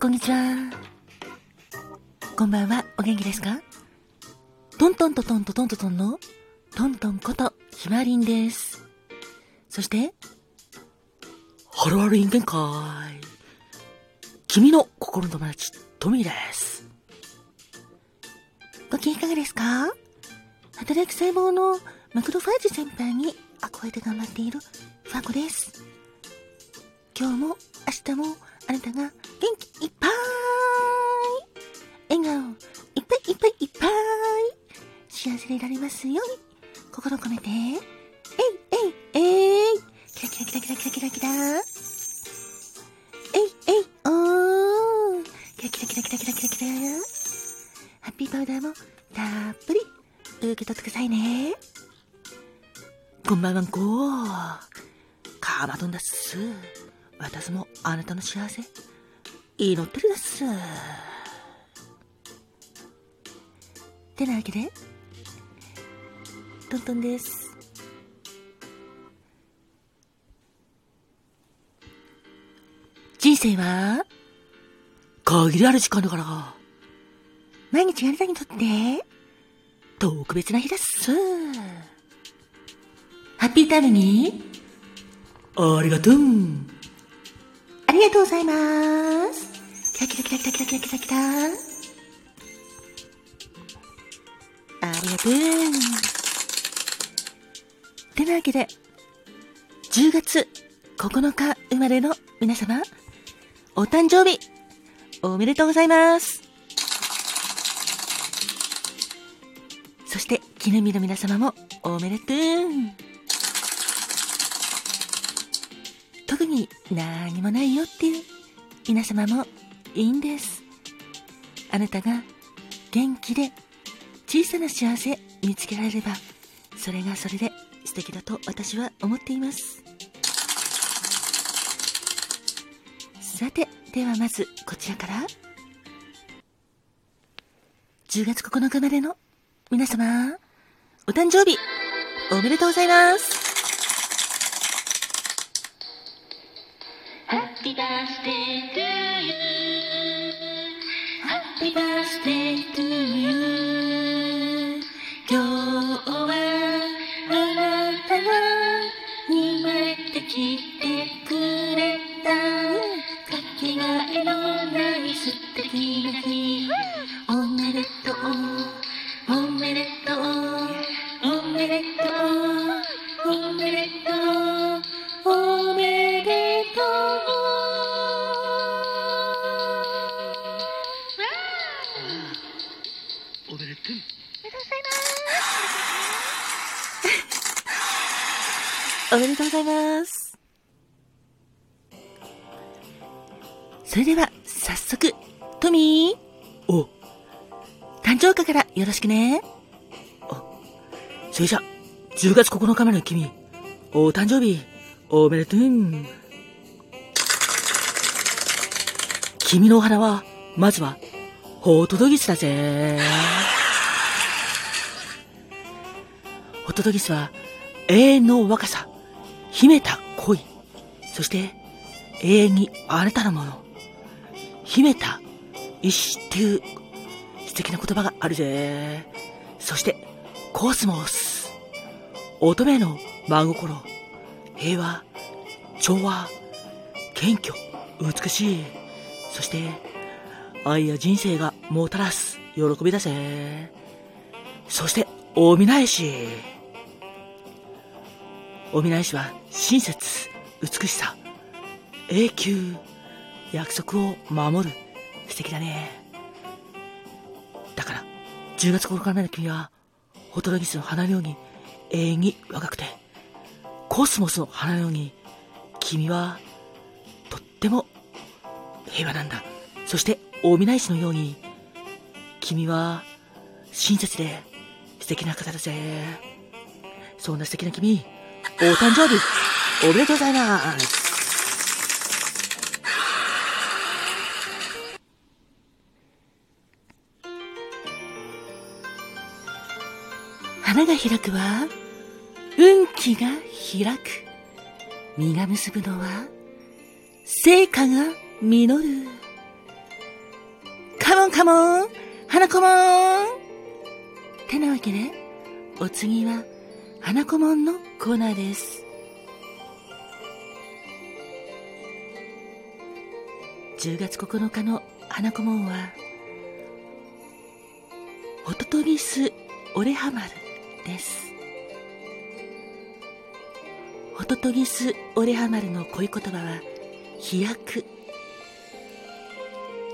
こんにちは。こんばんは、お元気ですか？トントントトントトントトンのトントンことひまりんです。そして、ハロハロ人間会。君の心の友達、トミーです。ご機嫌いかがですか？働く細胞のマクロファージ先輩に憧れて頑張っているファコです。今日も明日もあなたが元気いっぱい。笑顔。いっぱいいっぱいいっぱい幸せでいられますように心込めてえいえいえいキラキラキラキラキラキラキラえいえいおーキラキラキラキラキラキラキラハッピーパウダーもたっぷり受け取ってくださいねこんばんはんこカーマトンだっす私もあなたの幸せ祈ってるです。てなわけでトントンです。人生は限りある時間だから。毎日あなたにとって特別な日です。ハッピータイムに。ありがとう。ありがとうございます。たきたきたきたきたきたきたきたありがとうてなわけで、10月9日生まれの皆様、お誕生日、おめでとうございます。そして、記念日の皆様も、おめでとう。特に何もないよっていう皆様もいいんです。あなたが元気で小さな幸せ見つけられれば、それがそれで素敵だと私は思っています。さて、ではまずこちらから。10月9日までの皆様、お誕生日おめでとうございます。Happy birthday to you. Happy birthday to you. 今日はあなたが生まれてきてくれた。かけがえのない素敵な日。おめでとう。おめでとう。おめでとう。めでとうございます。それでは、早速、トミー。お、誕生日からよろしくね。それじゃ、10月9日までの君、お誕生日、おめでとう。君のお花は、まずは、ホトトギスだぜ。ホトトギスは、永遠の若さ、秘めた恋、そして、永遠にあなたのもの、秘めた意志っていう素敵な言葉があるぜ。そして、コスモス。乙女の真心。平和。調和。謙虚。美しい。そして、愛や人生がもたらす喜びだぜ。そして、おみなえし。おみなえしは親切、美しさ、永久、約束を守る。素敵だね。だから、10月9日までの君は、ホトトギスの花のように永遠に若くて、コスモスの花のように、君は、とっても平和なんだ。そして、大見ないしのように、君は、親切で素敵な方だぜ。そんな素敵な君、お誕生日、おめでとうございます。花が開くは、運気が開く。実が結ぶのは、成果が実る。カモンカモン花子もんてなわけで、お次は、花子もんの？コーナーです。10月9日の花子門は、ホトトギスオレハマルです。ホトトギスオレハマルの恋言葉は、飛躍。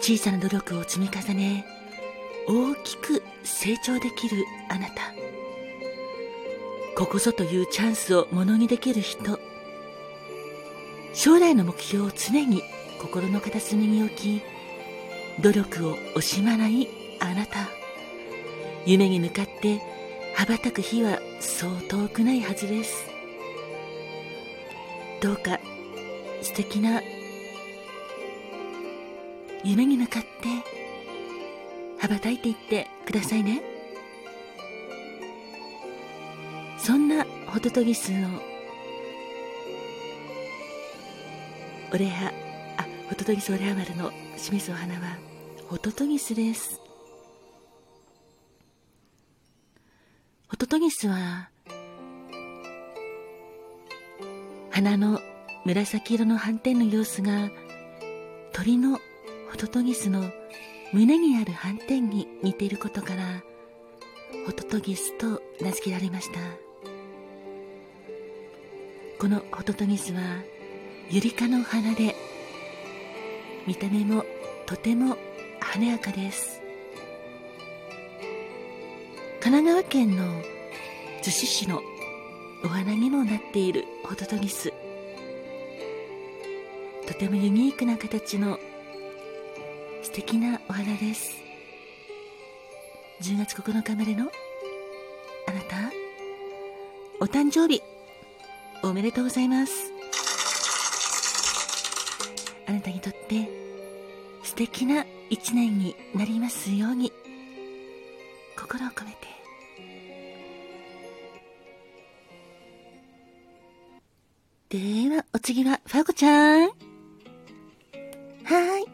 小さな努力を積み重ね、大きく成長できるあなた。ここぞというチャンスをものにできる人。将来の目標を常に心の片隅に置き努力を惜しまないあなた。夢に向かって羽ばたく日はそう遠くないはずです。どうか素敵な夢に向かって羽ばたいていってくださいね。そんなホトトギスのオレハホトトギスオレアマルの清水お花はホトトギスです。ホトトギスは花の紫色の斑点の様子が鳥のホトトギスの胸にある斑点に似ていることからホトトギスと名付けられました。このホトトギスはユリ科の花で見た目もとても華やかです。神奈川県の逗子市のお花にもなっているホトトギスとてもユニークな形の素敵なお花です。10月9日までのあなた。お誕生日。おめでとうございます。あなたにとって素敵な一年になりますように。心を込めて。ではお次はファーコちゃん。はい。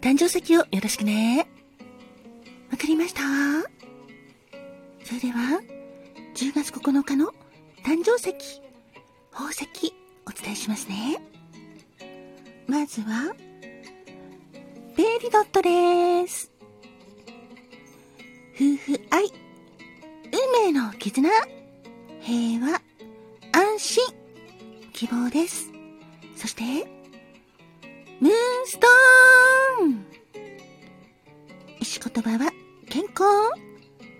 誕生石をよろしくね。ベリドットです。夫婦愛、運命の絆、平和、安心、希望です。そして、ムーンストーン石言葉は、健康、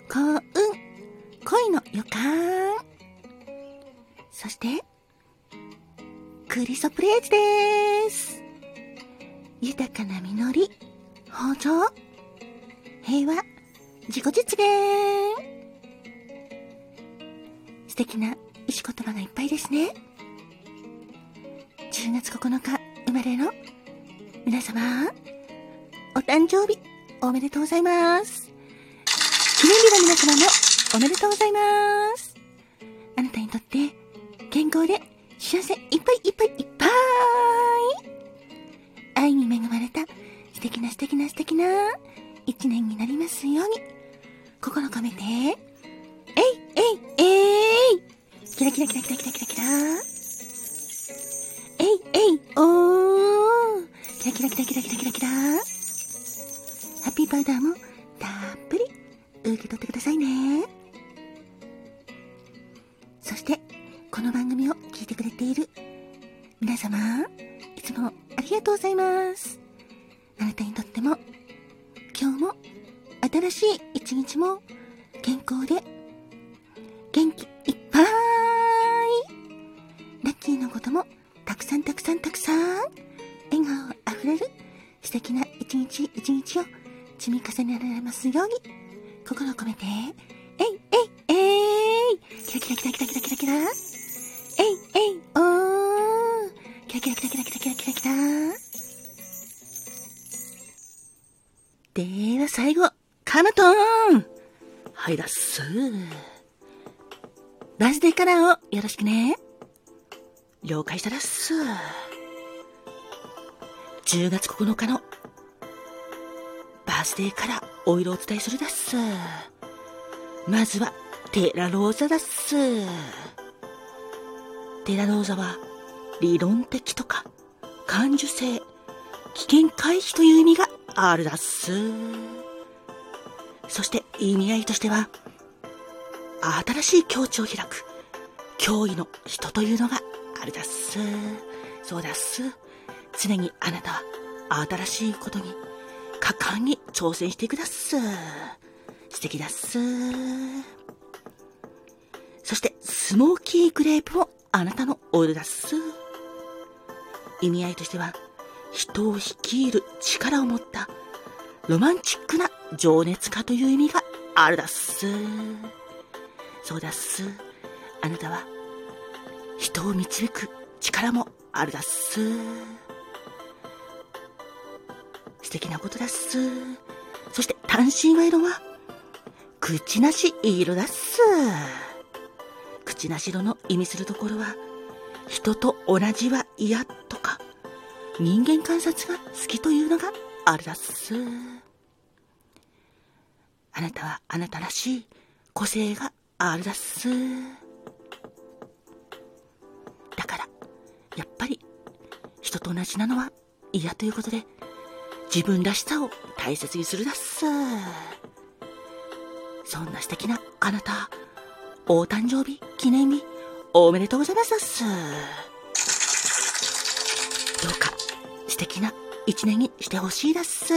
幸運、恋の予感。そして、クリソプレーズです。豊かな実り、豊穣、平和、自己実現。素敵な石言葉がいっぱいですね。10月9日生まれの皆様、お誕生日おめでとうございます。記念日の皆様もおめでとうございます。あなたにとって健康で幸せいっぱいいっぱいいっぱい素敵な素敵な素敵な。一年になりますように。心込めて。えいえいえい。キラキラキラキラキラキラキラ。あなたにとっても、今日も、新しい一日も、健康で、元気いっぱい。ラッキーのことも、たくさんたくさんたくさん、笑顔あふれる素敵な一日一日を積み重ねられますように、心を込めて、えいえいえい。キラキラキラキラキラキラキラ。最後、カマトーンはいだっす。バースデーカラーをよろしくね。了解したらっす。10月9日のバースデーからお色をお伝えするだっす。まずは、テラローザだっす。テラローザは、理論的とか、感受性、危険回避という意味があるだっす。そして意味合いとしては、新しい境地を開く、脅威の人というのがあるだっす。そうだっす。常にあなたは新しいことに果敢に挑戦していくだっす。素敵だっす。そして、スモーキーグレープもあなたのオイルだっす。意味合いとしては、人を率いる力を持ったロマンチックな情熱家という意味があるだっす。そうだっす。あなたは人を導く力もあるだっす。素敵なことだっす。そして単身ワイドは口なし色だっす。口なし色の意味するところは人と同じは嫌とか人間観察が好きというのがあるだっす。あなたはあなたらしい個性があるだっす。だから、やっぱり人と同じなのは嫌ということで、自分らしさを大切にするだっす。そんな素敵なあなた、お誕生日記念日おめでとうございますだっす。どうか素敵な一年にしてほしいです。